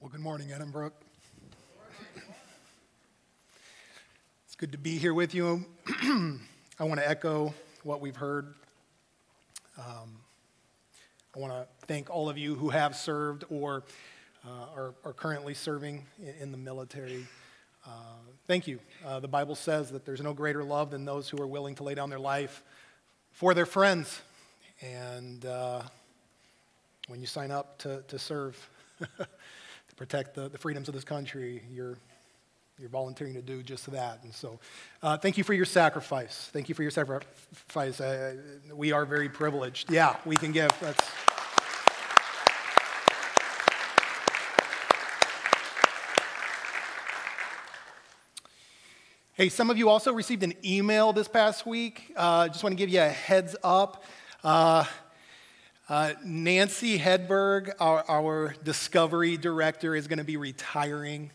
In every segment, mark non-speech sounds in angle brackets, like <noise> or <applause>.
Well, good morning, Edinburgh. It's good to be here with you. <clears throat> I want to echo what we've heard. Um, I want to thank all of you who have served or uh, are, are, currently serving in, in the military. Uh, thank you. Uh, the Bible says that there's no greater love than those who are willing to lay down their life for their friends. And uh, when you sign up to, to serve, <laughs> protect the, the freedoms of this country, you're, you're volunteering to do just that. And so, uh, thank you for your sacrifice. Thank you for your sacrifice. Uh, we are very privileged. Yeah, we can give. That's. Hey, some of you also received an email this past week. Uh, just want to give you a heads up. Uh, uh, Nancy Hedberg, our, our, discovery director, is going to be retiring.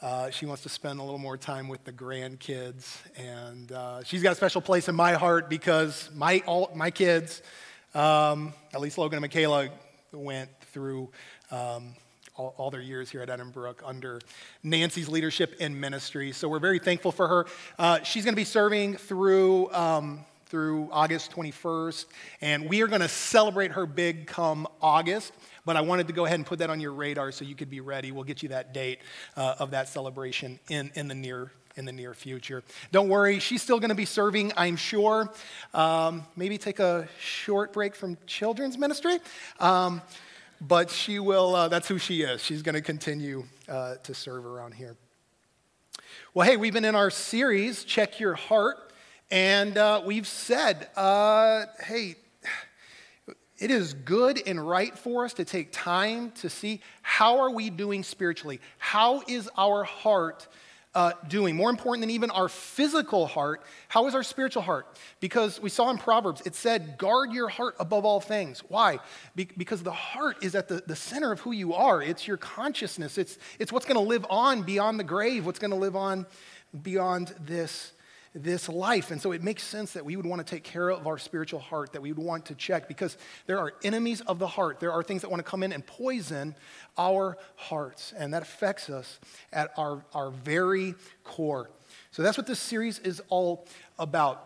Uh, she wants to spend a little more time with the grandkids. And uh, she's got a special place in my heart because my, all, my kids, um, at least Logan and Michaela, went through um, all, all, their years here at Edinburgh under Nancy's leadership in ministry. So we're very thankful for her. Uh, she's going to be serving through. Um, through August 21st. And we are going to celebrate her big come August. But I wanted to go ahead and put that on your radar so you could be ready. We'll get you that date uh, of that celebration in, in the near in the near future. Don't worry, she's still going to be serving, I'm sure. Um, maybe take a short break from children's ministry. Um, but she will, uh, that's who she is. She's going to continue uh, to serve around here. Well, hey, we've been in our series, Check Your Heart. And uh, we've said, uh, hey, it is good and right for us to take time to see how are we doing spiritually? How is our heart uh, doing? More important than even our physical heart, how is our spiritual heart? Because we saw in Proverbs, it said, guard your heart above all things. Why? Be- because the heart is at the, the center of who you are. It's your consciousness. It's, it's what's going to live on beyond the grave, what's going to live on beyond this this life. And so it makes sense that we would want to take care of our spiritual heart, that we would want to check because there are enemies of the heart. There are things that want to come in and poison our hearts, and that affects us at our, our very core. So that's what this series is all about.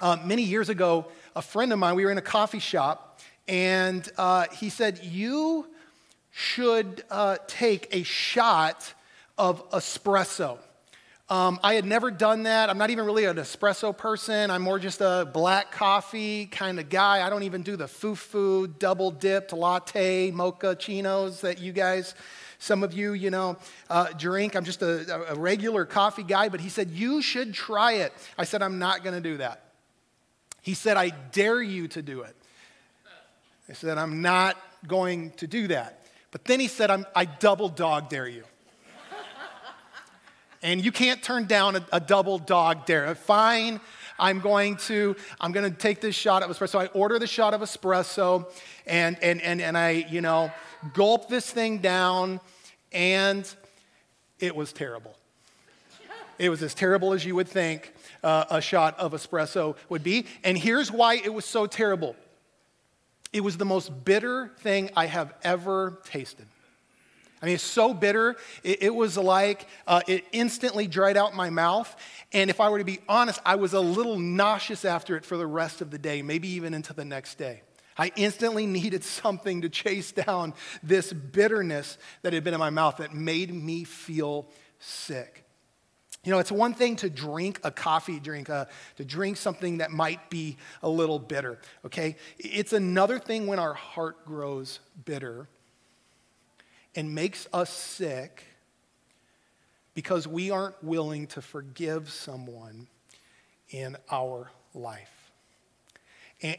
Uh, many years ago, a friend of mine, we were in a coffee shop, and uh, he said, You should uh, take a shot of espresso. Um, I had never done that. I'm not even really an espresso person. I'm more just a black coffee kind of guy. I don't even do the foo-foo, double dipped latte, mochaccinos that you guys, some of you, you know, uh, drink. I'm just a, a regular coffee guy. But he said, You should try it. I said, I'm not going to do that. He said, I dare you to do it. I said, I'm not going to do that. But then he said, i double dog dare you and you can't turn down a, a double dog dare. Fine, I'm going to I'm going to take this shot of espresso. So I order the shot of espresso, and and and and I you know gulp this thing down, and it was terrible. It was as terrible as you would think uh, a shot of espresso would be. And here's why it was so terrible. It was the most bitter thing I have ever tasted. I mean, it's so bitter. It, it was like uh, it instantly dried out my mouth. And if I were to be honest, I was a little nauseous after it for the rest of the day, maybe even into the next day. I instantly <laughs> needed something to chase down this bitterness that had been in my mouth that made me feel sick. You know, it's one thing to drink a coffee drink, uh, to drink something that might be a little bitter, okay? It's another thing when our heart grows bitter and makes us sick because we aren't willing to forgive someone in our life.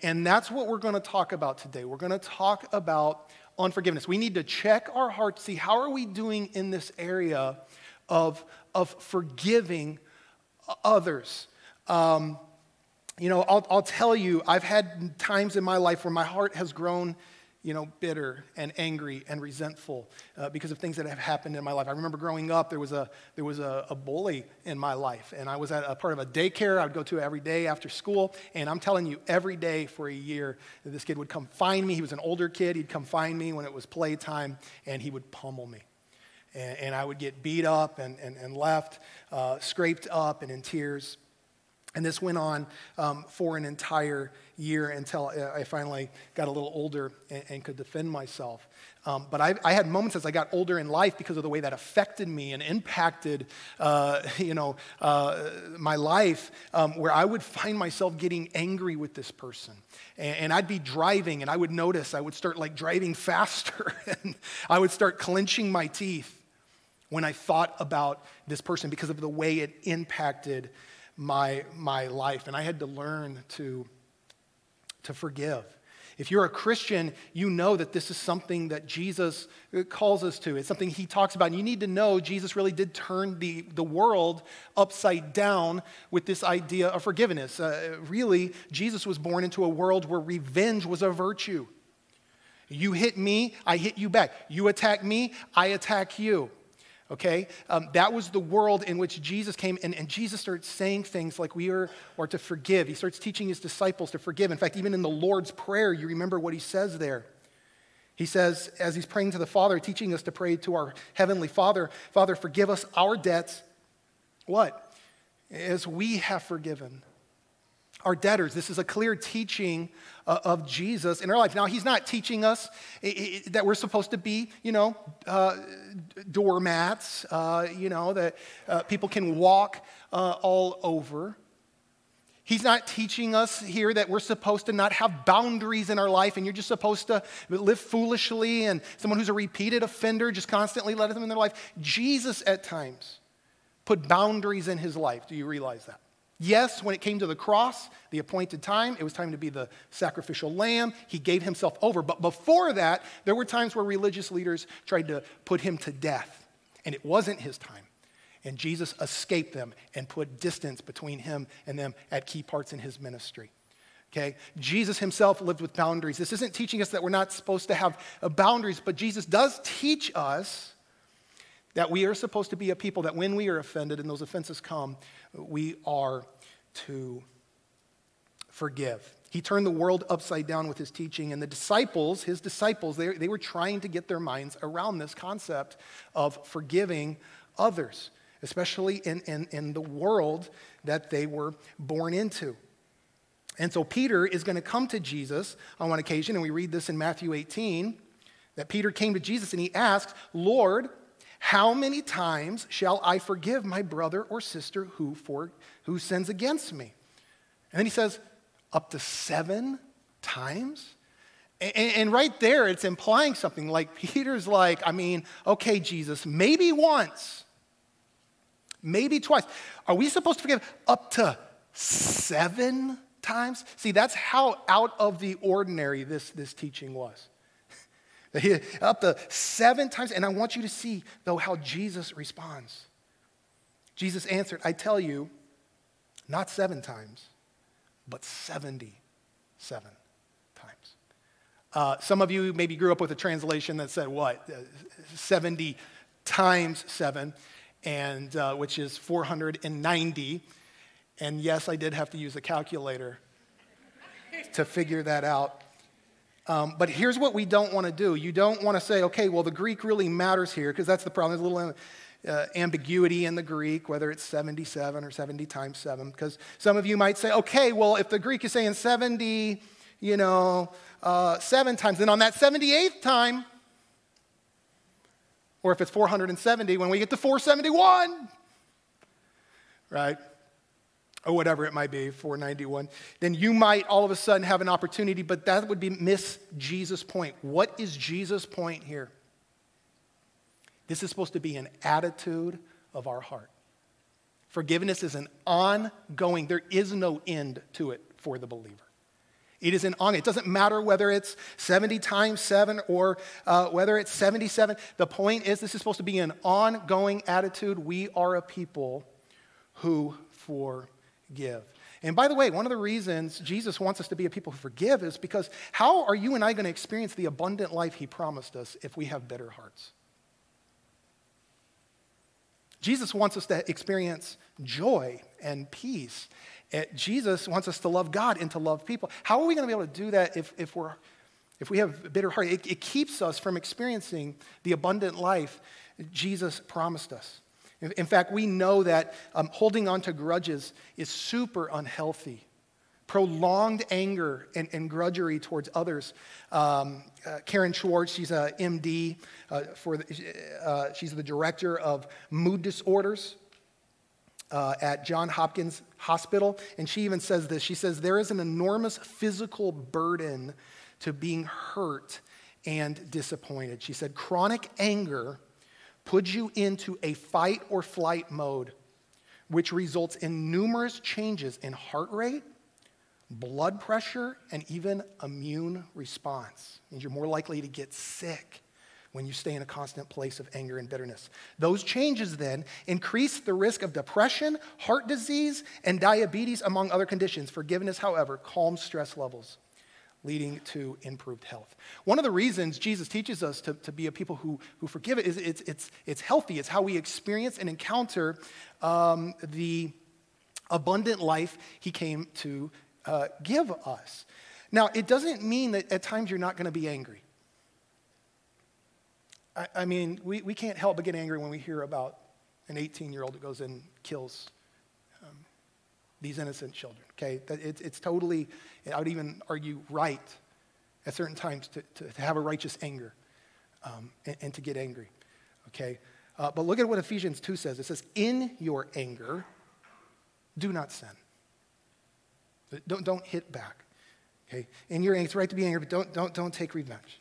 And, that's what we're going to talk about today. We're going to talk about unforgiveness. We need to check our hearts, see how are we doing in this area of, of forgiving others. Um, you know, I'll, I'll tell you, I've had times in my life where my heart has grown you know, bitter and angry and resentful uh, because of things that have happened in my life. I remember growing up, there was a, there was a, a, bully in my life, and I was at a part of a daycare I would go to every day after school. And I'm telling you, every day for a year, this kid would come find me. He was an older kid. He'd come find me when it was playtime, and he would pummel me. and, and I would get beat up and, and, and left, uh, scraped up and in tears. And this went on um, for an entire year until I finally got a little older and, and could defend myself. Um, but I, I, had moments as I got older in life because of the way that affected me and impacted, uh, <laughs> you know, uh, my life, um, where I would find myself getting angry with this person, and, and, I'd be driving, and I would notice I would start like driving <laughs> faster, and I would start clenching my teeth when I thought about this person because of the way it impacted my my life, and I had to learn to to forgive. If you're a Christian, you know that this is something that Jesus calls us to. It's something he talks about. And you need to know Jesus really did turn the, the world upside down with this idea of forgiveness. Uh, really, Jesus was born into a world where revenge was a virtue. You hit me, I hit you back. You attack me, I attack you okay? Um, that was the world in which Jesus came, and, and Jesus starts saying things like we are, or to forgive. He starts teaching his disciples to forgive. In fact, even in the Lord's Prayer, you remember what he says there. He says, as he's praying to the Father, teaching us to pray to our Heavenly Father, Father, forgive us our debts. What? As we have forgiven our debtors. This is a clear teaching uh, of Jesus in our life. Now, he's not teaching us that we're supposed to be, you know, uh, doormats, uh, you know, that uh, people can walk uh, all over. He's not teaching us here that we're supposed to not have boundaries in our life and you're just supposed to live foolishly and someone who's a repeated offender just constantly let them in their life. Jesus, at times, put boundaries in his life. Do you realize that? Yes, when it came to the cross, the appointed time, it was time to be the sacrificial lamb. He gave himself over. But before that, there were times where religious leaders tried to put him to death, and it wasn't his time. And Jesus escaped them and put distance between him and them at key parts in his ministry. Okay? Jesus himself lived with boundaries. This isn't teaching us that we're not supposed to have boundaries, but Jesus does teach us that we are supposed to be a people that when we are offended and those offenses come, we are to forgive. He turned the world upside down with his teaching, and the disciples, his disciples, they, they were trying to get their minds around this concept of forgiving others, especially in, in, in the world that they were born into. And so Peter is going to come to Jesus on one occasion, and we read this in Matthew 18 that Peter came to Jesus and he asked, Lord, how many times shall I forgive my brother or sister who, for, who sins against me? And then he says, Up to seven times? And, and right there, it's implying something like Peter's like, I mean, okay, Jesus, maybe once, maybe twice. Are we supposed to forgive up to seven times? See, that's how out of the ordinary this, this teaching was. Up to seven times. And I want you to see, though, how Jesus responds. Jesus answered, I tell you, not seven times, but 77 times. Uh, some of you maybe grew up with a translation that said what? Uh, 70 times seven, and uh, which is 490. And yes, I did have to use a calculator to figure that out. Um, but here's what we don't want to do. You don't want to say, okay, well, the Greek really matters here, because that's the problem. There's a little uh, ambiguity in the Greek, whether it's 77 or 70 times 7. Because some of you might say, okay, well, if the Greek is saying 70, you know, uh, seven times, then on that 78th time, or if it's 470, when we get to 471, right? Or whatever it might be, 491, then you might all of a sudden have an opportunity, but that would be miss Jesus' point. What is Jesus' point here? This is supposed to be an attitude of our heart. Forgiveness is an ongoing, there is no end to it for the believer. It is an on. It doesn't matter whether it's 70 times 7 or uh, whether it's 77. The point is, this is supposed to be an ongoing attitude. We are a people who forgive give. And by the way, one of the reasons Jesus wants us to be a people who forgive is because how are you and I going to experience the abundant life he promised us if we have bitter hearts? Jesus wants us to experience joy and peace. Eh, Jesus wants us to love God and to love people. How are we going to be able to do that if, if, we're, if we have bitter heart? It, it keeps us from experiencing the abundant life Jesus promised us. In fact, we know that um, holding on to grudges is super unhealthy. Prolonged anger and, and grudgery towards others. Um, uh, Karen Swartz, she's a MD, uh, for the, uh, she's the director of mood disorders uh, at John Hopkins Hospital. And she even says this she says, There is an enormous physical burden to being hurt and disappointed. She said, Chronic anger puts you into a fight or flight mode, which results in numerous changes in heart rate, blood pressure, and even immune response. Means you're more likely to get sick when you stay in a constant place of anger and bitterness. Those changes then increase the risk of depression, heart disease, and diabetes, among other conditions. Forgiveness, however, calms stress levels leading to improved health. One of the reasons Jesus teaches us to, to be a people who, who forgive it is it's, it's, it's healthy. It's how we experience and encounter um, the abundant life he came to uh, give us. Now, it doesn't mean that at times you're not going to be angry. I, I mean, we, we can't help but get angry when we hear about an 18 year old that goes and kills these innocent children, okay? It's, it's totally, I would even argue, right at certain times to, to, to have a righteous anger um, and, and, to get angry, okay? Uh, but look at what Ephesians 2 says it says, In your anger, do not sin. Don't, don't hit back, okay? In your anger, it's right to be angry, but don't, don't, don't take revenge.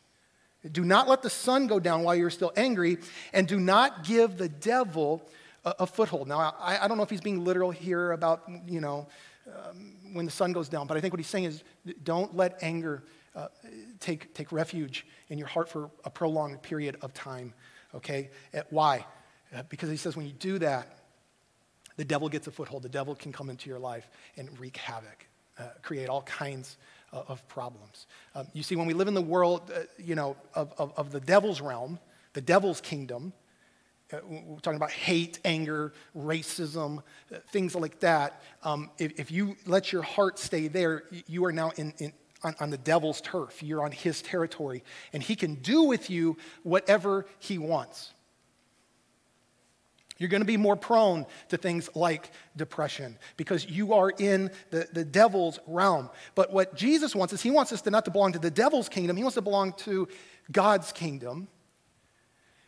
Do not let the sun go down while you're still angry, and do not give the devil a, a foothold. Now, I, I, don't know if he's being literal here about, you know, um, when the sun goes down, but I think what he's saying is don't let anger uh, take, take refuge in your heart for a prolonged period of time, okay? why? Uh, because he says when you do that, the devil gets a foothold. The devil can come into your life and wreak havoc, uh, create all kinds of problems. Um, you see, when we live in the world, uh, you know, of, of, of, the devil's realm, the devil's kingdom, uh, we're talking about hate, anger, racism, uh, things like that. Um, if, if, you let your heart stay there, you are now in, in on, on the devil's turf. You're on his territory, and he can do with you whatever he wants. You're going to be more prone to things like depression because you are in the, the devil's realm. But what Jesus wants is he wants us to not to belong to the devil's kingdom, he wants to belong to God's kingdom.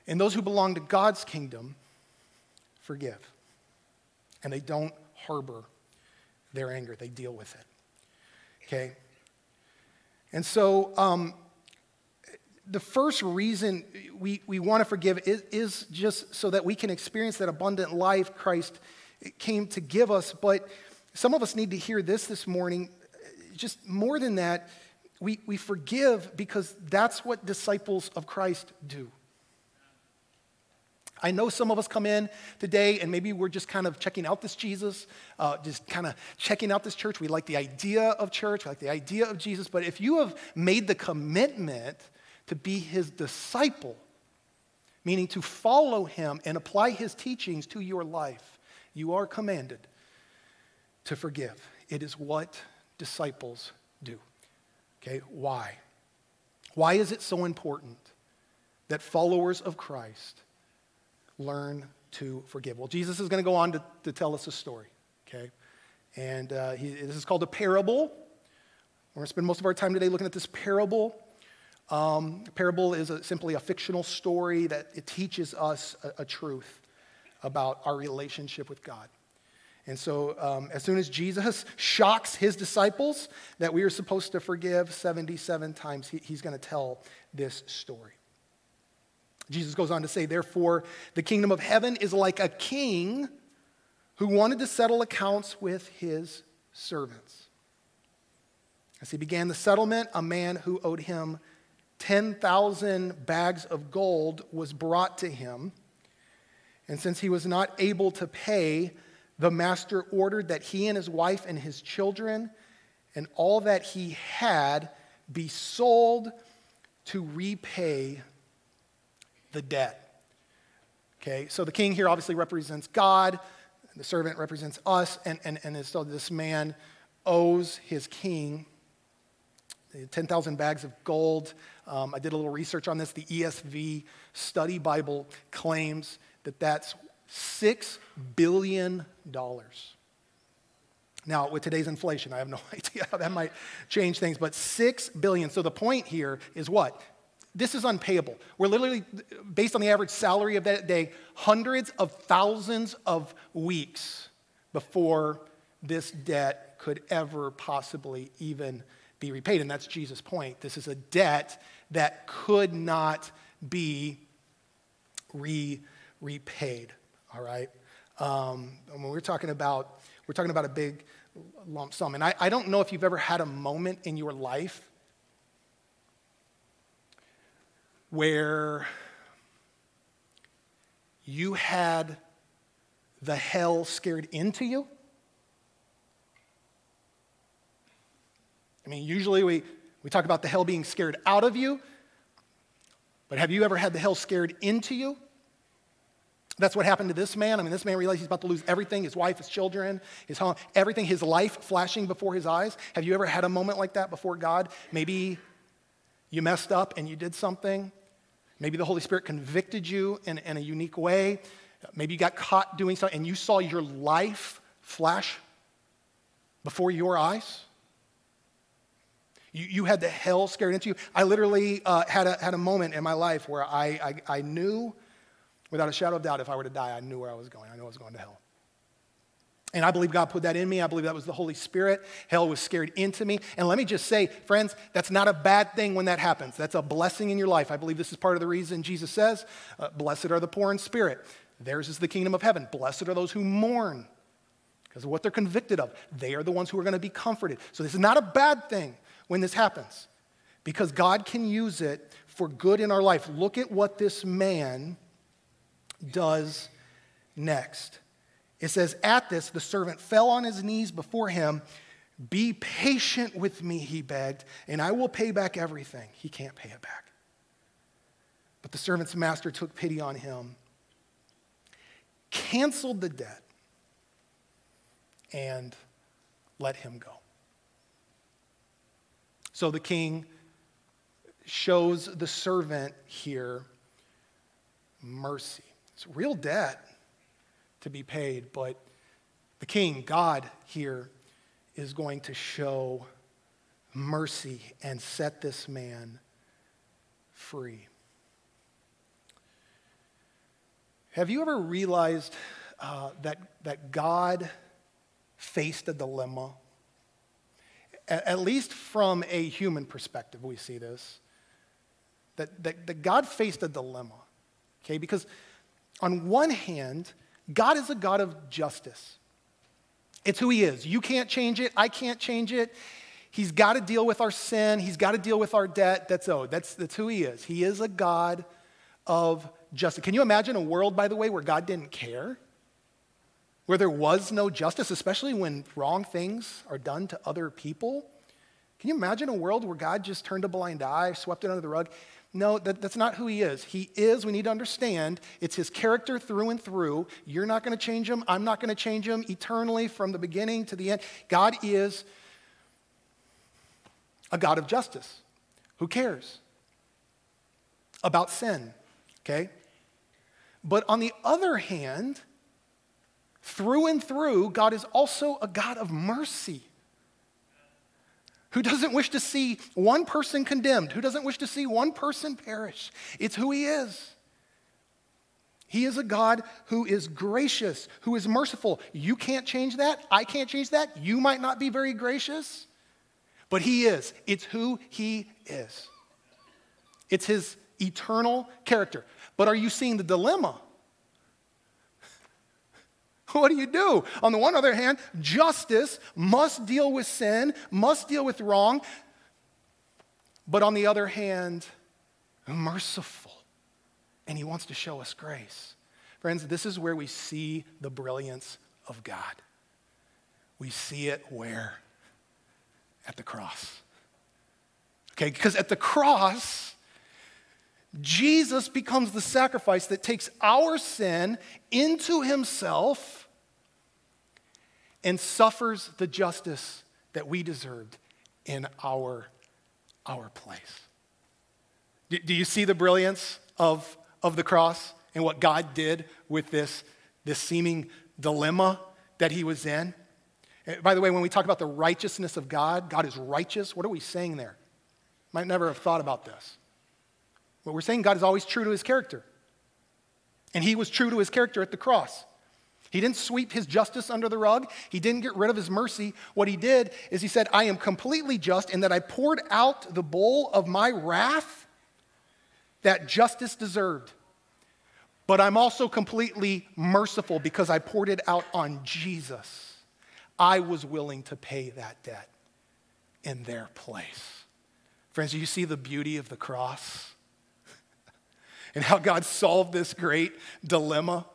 And those who belong to God's kingdom forgive. And they don't harbor their anger, they deal with it. Okay? And so, um, the first reason we, we want to forgive is, is just so that we can experience that abundant life Christ came to give us. But some of us need to hear this this morning. Just more than that, we, we forgive because that's what disciples of Christ do. I know some of us come in today and maybe we're just kind of checking out this Jesus, uh, just kind of checking out this church. We like the idea of church, we like the idea of Jesus. But if you have made the commitment to be his disciple, meaning to follow him and apply his teachings to your life, you are commanded to forgive. It is what disciples do. Okay, why? Why is it so important that followers of Christ learn to forgive? Well, Jesus is going to go on to, to tell us a story, okay? And uh, he, this is called a parable. We're going to spend most of our time today looking at this parable um, parable is a, simply a fictional story that it teaches us a, a truth about our relationship with God. And so, um, as soon as Jesus shocks his disciples that we are supposed to forgive 77 times, he, he's going to tell this story. Jesus goes on to say, Therefore, the kingdom of heaven is like a king who wanted to settle accounts with his servants. As he began the settlement, a man who owed him 10,000 bags of gold was brought to him. And since he was not able to pay, the master ordered that he and his wife and his children and all that he had be sold to repay the debt. Okay, so the king here obviously represents God, the servant represents us, and, and, and so this man owes his king 10,000 bags of gold. Um, I did a little research on this. The ESV Study Bible claims that that's $6 billion. Now, with today's inflation, I have no <laughs> idea how that might change things, but 6 billion. So the point here is what? This is unpayable. We're literally, based on the average salary of that day, hundreds of thousands of weeks before this debt could ever possibly even be repaid. And that's Jesus' point. This is a debt that could not be re- repaid. All right? Um, when we're talking about, we're talking about a big lump sum. And I, I don't know if you've ever had a moment in your life where you had the hell scared into you. I mean, usually we, we talk about the hell being scared out of you, but have you ever had the hell scared into you? That's what happened to this man. I mean, this man realized he's about to lose everything his wife, his children, his home, everything, his life flashing before his eyes. Have you ever had a moment like that before God? Maybe you messed up and you did something. Maybe the Holy Spirit convicted you in, in a unique way. Maybe you got caught doing something and you saw your life flash before your eyes. You, you had the hell scared into you. I literally uh, had, a, had a moment in my life where I, I, I knew Without a shadow of doubt, if I were to die, I knew where I was going. I knew I was going to hell. And I believe God put that in me. I believe that was the Holy Spirit. Hell was scared into me. And let me just say, friends, that's not a bad thing when that happens. That's a blessing in your life. I believe this is part of the reason Jesus says, uh, Blessed are the poor in spirit. Theirs is the kingdom of heaven. Blessed are those who mourn because of what they're convicted of. They are the ones who are going to be comforted. So this is not a bad thing when this happens because God can use it for good in our life. Look at what this man does next. It says, At this, the servant fell on his knees before him. Be patient with me, he begged, and I will pay back everything. He can't pay it back. But the servant's master took pity on him, canceled the debt, and let him go. So the king shows the servant here mercy. It's real debt to be paid, but the king, God, here is going to show mercy and set this man free. Have you ever realized uh, that, that God faced a dilemma? At, at least from a human perspective, we see this. That, that, that God faced a dilemma, okay? Because on one hand, God is a God of justice. It's who He is. You can't change it. I can't change it. He's got to deal with our sin. He's got to deal with our debt that's owed. That's, that's who He is. He is a God of justice. Can you imagine a world, by the way, where God didn't care? Where there was no justice, especially when wrong things are done to other people? Can you imagine a world where God just turned a blind eye, swept it under the rug? No, that, that's not who he is. He is, we need to understand, it's his character through and through. You're not going to change him. I'm not going to change him eternally from the beginning to the end. God is a God of justice. Who cares about sin? Okay? But on the other hand, through and through, God is also a God of mercy who doesn't wish to see one person condemned, who doesn't wish to see one person perish. It's who He is. He is a God who is gracious, who is merciful. You can't change that. I can't change that. You might not be very gracious, but He is. It's who He is. It's His eternal character. But are you seeing the dilemma? <laughs> What do you do? On the one other hand, justice must deal with sin, must deal with wrong. But on the other hand, merciful. And he wants to show us grace. Friends, this is where we see the brilliance of God. We see it where? At the cross. Okay, because at the cross, Jesus becomes the sacrifice that takes our sin into himself and suffers the justice that we deserved in our our place. Do, do you see the brilliance of, of the cross and what God did with this, this seeming dilemma that he was in? Eh, by the way, when we talk about the righteousness of God, God is righteous, what are we saying there? Might never have thought about this. But we're saying God is always true to his character. And he was true to his character at the cross. He didn't sweep his justice under the rug. He didn't get rid of his mercy. What he did is he said, I am completely just in that I poured out the bowl of my wrath that justice deserved. But I'm also completely merciful because I poured it out on Jesus. I was willing to pay that debt in their place. Friends, do you see the beauty of the cross? <laughs> and how God solved this great dilemma?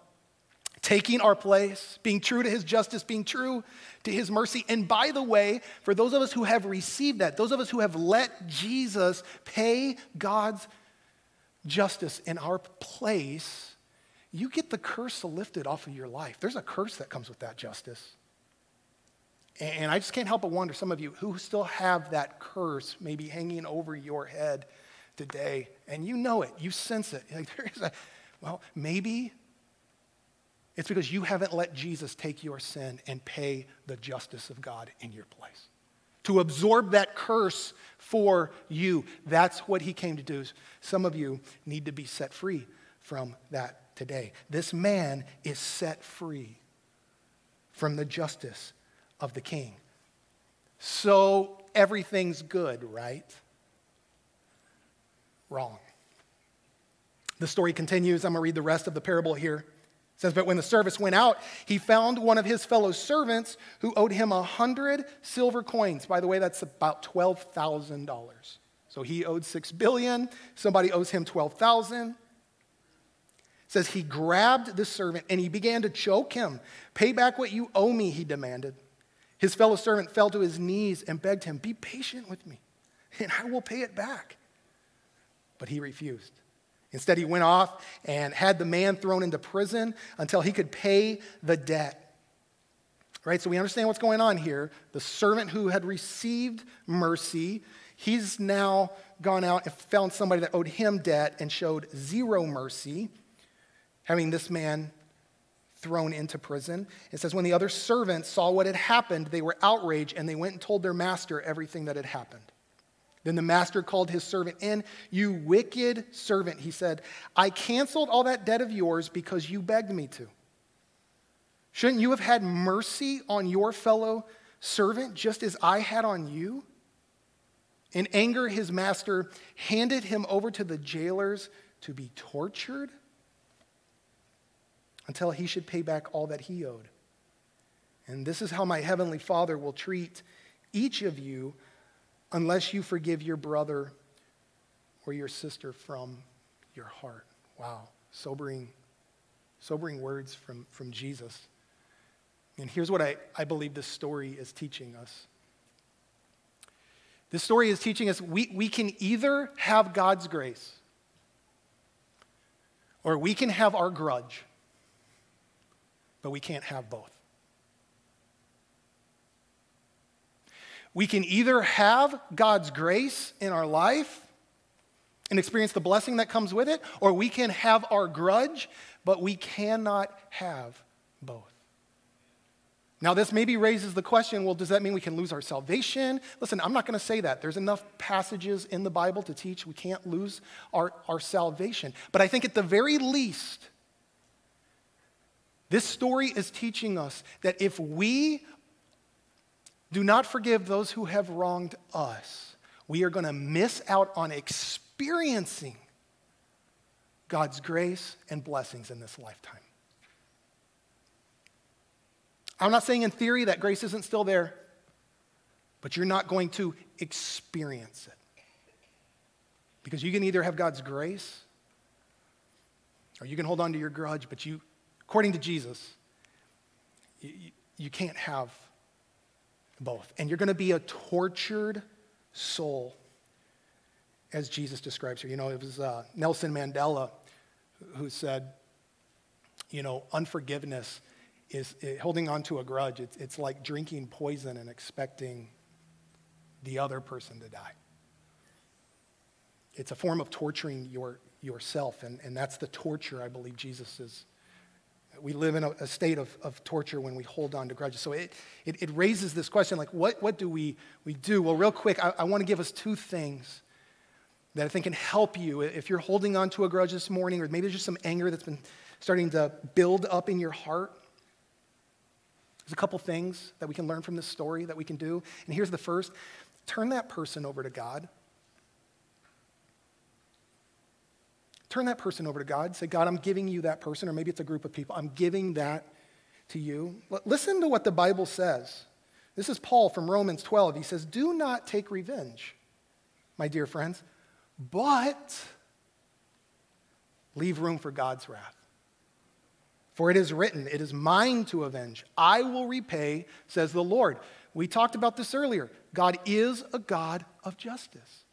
Taking our place, being true to his justice, being true to his mercy. And by the way, for those of us who have received that, those of us who have let Jesus pay God's justice in our place, you get the curse lifted off of your life. There's a curse that comes with that justice. And I just can't help but wonder some of you who still have that curse maybe hanging over your head today, and you know it, you sense it. <laughs> Like there is a, well, maybe it's because you haven't let Jesus take your sin and pay the justice of God in your place. To absorb that curse for you. That's what he came to do. Some of you need to be set free from that today. This man is set free from the justice of the king. So everything's good, right? Wrong. The story continues. I'm going to read the rest of the parable here. It says, But when the service went out, he found one of his fellow servants who owed him a hundred silver coins. By the way, that's about $12,000. So he owed six billion. Somebody owes him 12,000 says he grabbed the servant and he began to choke him. Pay back what you owe me, he demanded. His fellow servant fell to his knees and begged him, Be patient with me, and I will pay it back. But he refused. Instead, he went off and had the man thrown into prison until he could pay the debt. Right? So we understand what's going on here. The servant who had received mercy, he's now gone out and found somebody that owed him debt and showed zero mercy, having this man thrown into prison. It says, when the other servants saw what had happened, they were outraged and they went and told their master everything that had happened. Then the master called his servant in. You wicked servant, he said, I canceled all that debt of yours because you begged me to. Shouldn't you have had mercy on your fellow servant just as I had on you? In anger, his master handed him over to the jailers to be tortured until he should pay back all that he owed. And this is how my heavenly Father will treat each of you unless you forgive your brother or your sister from your heart. Wow, sobering, sobering words from, from Jesus. And here's what I, I believe this story is teaching us. This story is teaching us we, we can either have God's grace or we can have our grudge but we can't have both. We can either have God's grace in our life and experience the blessing that comes with it, or we can have our grudge, but we cannot have both. Now, this maybe raises the question well, does that mean we can lose our salvation? Listen, I'm not going to say that. There's enough passages in the Bible to teach we can't lose our, our salvation. But I think at the very least, this story is teaching us that if we do not forgive those who have wronged us, we are going to miss out on experiencing God's grace and blessings in this lifetime. I'm not saying in theory that grace isn't still there, but you're not going to experience it. Because you can either have God's grace or you can hold on to your grudge, but you According to Jesus, you, you can't have both. And you're going to be a tortured soul, as Jesus describes here. You know, it was uh, Nelson Mandela who said, you know, unforgiveness is it, holding on to a grudge. It's, it's like drinking poison and expecting the other person to die. it's a form of torturing your, yourself, and, and that's the torture I believe Jesus is. We live in a, a state of, of torture when we hold on to grudges. So it, it, it raises this question like, what, what do we, we do? Well, real quick, I, I want to give us two things that I think can help you if you're holding on to a grudge this morning, or maybe there's just some anger that's been starting to build up in your heart. There's a couple things that we can learn from this story that we can do. And here's the first turn that person over to God. Turn that person over to God. Say, God, I'm giving you that person, or maybe it's a group of people. I'm giving that to you. Listen to what the Bible says. This is Paul from Romans 12. He says, Do not take revenge, my dear friends, but leave room for God's wrath. For it is written, It is mine to avenge. I will repay, says the Lord. We talked about this earlier. God is a God of justice.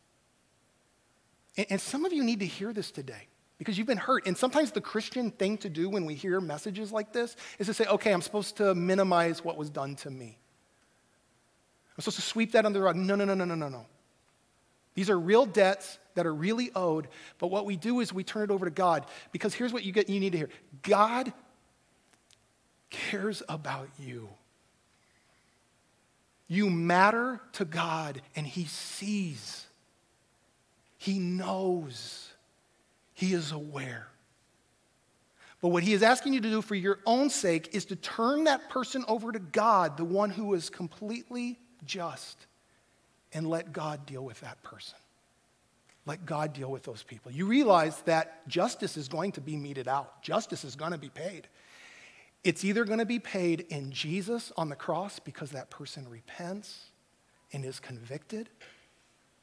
And, and some of you need to hear this today because you've been hurt. And sometimes the Christian thing to do when we hear messages like this is to say, okay, I'm supposed to minimize what was done to me. I'm supposed to sweep that under the rug. No, no, no, no, no, no, no. These are real debts that are really owed, but what we do is we turn it over to God because here's what you get you need to hear. God cares about you. You matter to God and he sees he knows. He is aware. But what he is asking you to do for your own sake is to turn that person over to God, the one who is completely just, and let God deal with that person. Let God deal with those people. You realize that justice is going to be meted out, justice is going to be paid. It's either going to be paid in Jesus on the cross because that person repents and is convicted,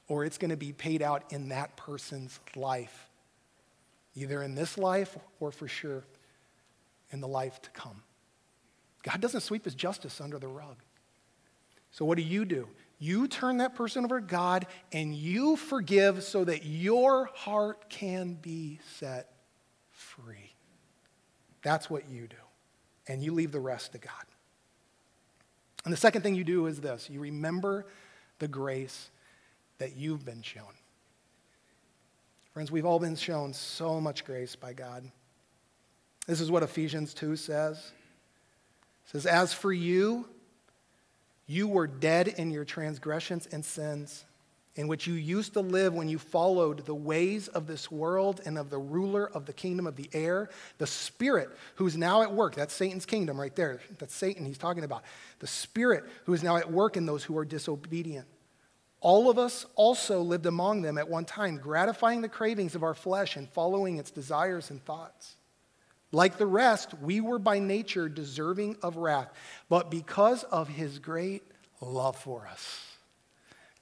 or it's going to be paid out in that person's life, either in this life or for sure in the life to come. God doesn't sweep his justice under the rug. So, what do you do? You turn that person over to God and you forgive so that your heart can be set free. That's what you do. And you leave the rest to God. And the second thing you do is this you remember the grace that you've been shown. Friends, we've all been shown so much grace by God. This is what Ephesians 2 says. It says, As for you, you were dead in your transgressions and sins, in which you used to live when you followed the ways of this world and of the ruler of the kingdom of the air, the Spirit who's now at work. That's Satan's kingdom right there. That's Satan he's talking about. The Spirit who is now at work in those who are disobedient. All of us also lived among them at one time, gratifying the cravings of our flesh and following its desires and thoughts. Like the rest, we were by nature deserving of wrath, but because of his great love for us,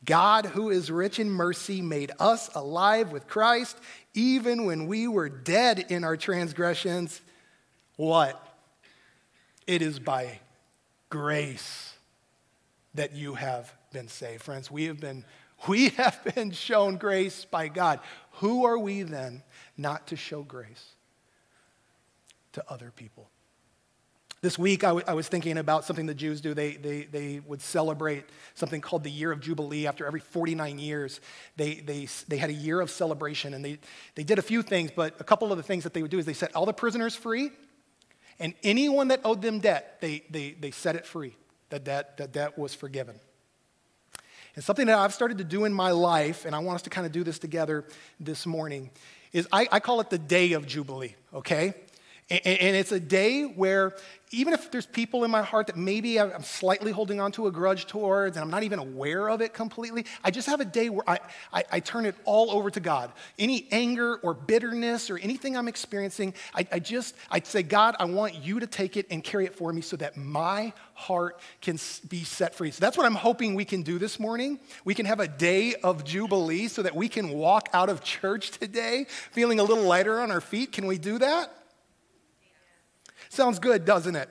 God, who is rich in mercy, made us alive with Christ, even when we were dead in our transgressions. What? It is by grace that you have been saved. Friends, we have been, <laughs> we have been shown grace by God. Who are we then not to show grace to other people? This week, I, w- I was thinking about something the Jews do. They, they, they would celebrate something called the Year of Jubilee. After every 49 years, they, they, they had a year of celebration. And they, they did a few things, but a couple of the things that they would do is they set all the prisoners free, and anyone that owed them debt, they, they, they set it free. That debt, that debt was forgiven. And something that I've started to do in my life, and I want us to kind of do this together this morning, is I, I call it the day of Jubilee, okay? And, it's a day where even if there's people in my heart that maybe I'm slightly holding on to a grudge towards and I'm not even aware of it completely, I just have a day where I, I, I turn it all over to God. Any anger or bitterness or anything I'm experiencing, I, I just, I'd say, God, I want you to take it and carry it for me so that my heart can be set free. So that's what I'm hoping we can do this morning. We can have a day of Jubilee so that we can walk out of church today feeling a little lighter on our feet. Can we do that? Sounds good, doesn't it?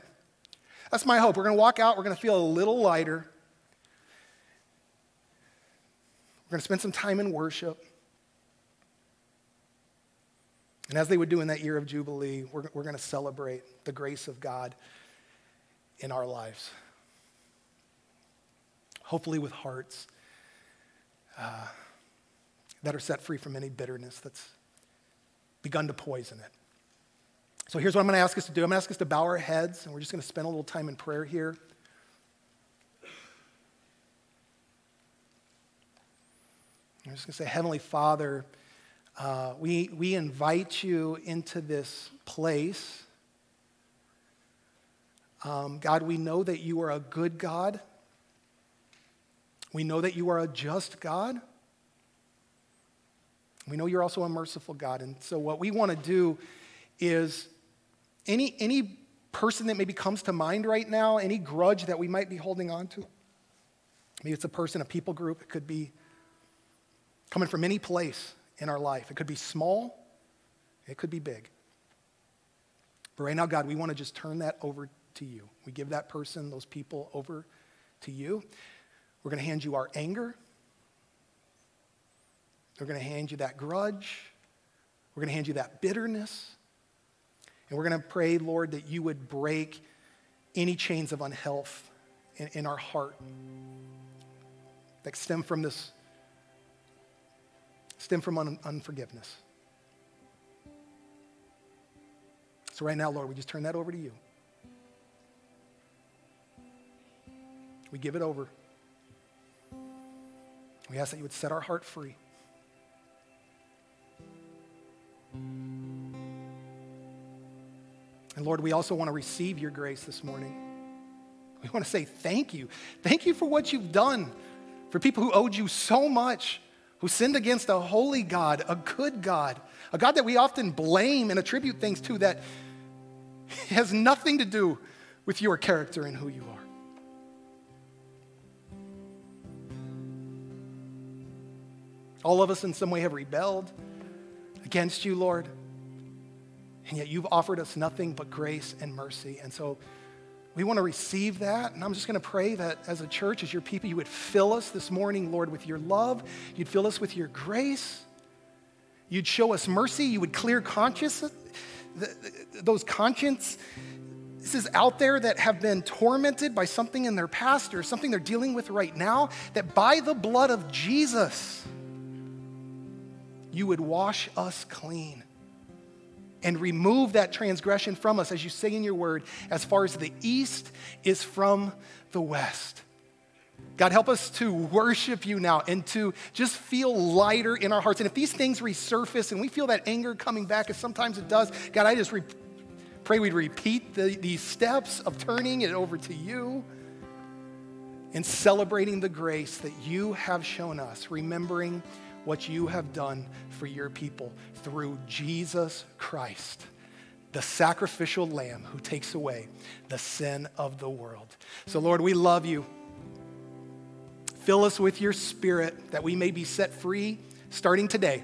That's my hope. We're going to walk out, we're going to feel a little lighter. We're going to spend some time in worship. And as they would do in that year of Jubilee, we're, we're going to celebrate the grace of God in our lives. Hopefully, with hearts uh, that are set free from any bitterness that's begun to poison it. So here's what I'm going to ask us to do I'm going to ask us to bow our heads, and we're just going to spend a little time in prayer here. I'm just going to say, Heavenly Father, uh, we, we invite you into this place. Um, God, we know that you are a good God. We know that you are a just God. We know you're also a merciful God. And so, what we want to do is any, any person that maybe comes to mind right now, any grudge that we might be holding on to, maybe it's a person, a people group, it could be coming from any place in our life. It could be small, it could be big. But right now, God, we want to just turn that over to you. We give that person, those people over to you. We're going to hand you our anger. We're going to hand you that grudge. We're going to hand you that bitterness. And we're going to pray, Lord, that you would break any chains of unhealth in, in our heart that stem from this, stem from un, unforgiveness. So, right now, Lord, we just turn that over to you. We give it over. We ask that you would set our heart free. And Lord, we also want to receive your grace this morning. We want to say thank you. Thank you for what you've done for people who owed you so much, who sinned against a holy God, a good God, a God that we often blame and attribute things to that <laughs> has nothing to do with your character and who you are. All of us in some way have rebelled against you, Lord. And yet you've offered us nothing but grace and mercy. And so we want to receive that. And I'm just going to pray that as a church, as your people, you would fill us this morning, Lord, with your love. You'd fill us with your grace. You'd show us mercy. You would clear conscience, those consciences this is out there that have been tormented by something in their past or something they're dealing with right now, that by the blood of Jesus, you would wash us clean and remove that transgression from us, as you say in your word, as far as the east is from the west. God, help us to worship you now and to just feel lighter in our hearts. And if these things resurface and we feel that anger coming back, as sometimes it does, God, I just re- pray we'd repeat the, these steps of turning it over to you and celebrating the grace that you have shown us, remembering what you have done for your people through Jesus Christ, the sacrificial lamb who takes away the sin of the world. So, Lord, we love you. Fill us with your spirit that we may be set free starting today.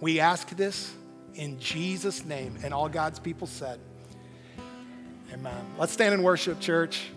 We ask this in Jesus' name. And all God's people said, Amen. Let's stand and worship, church.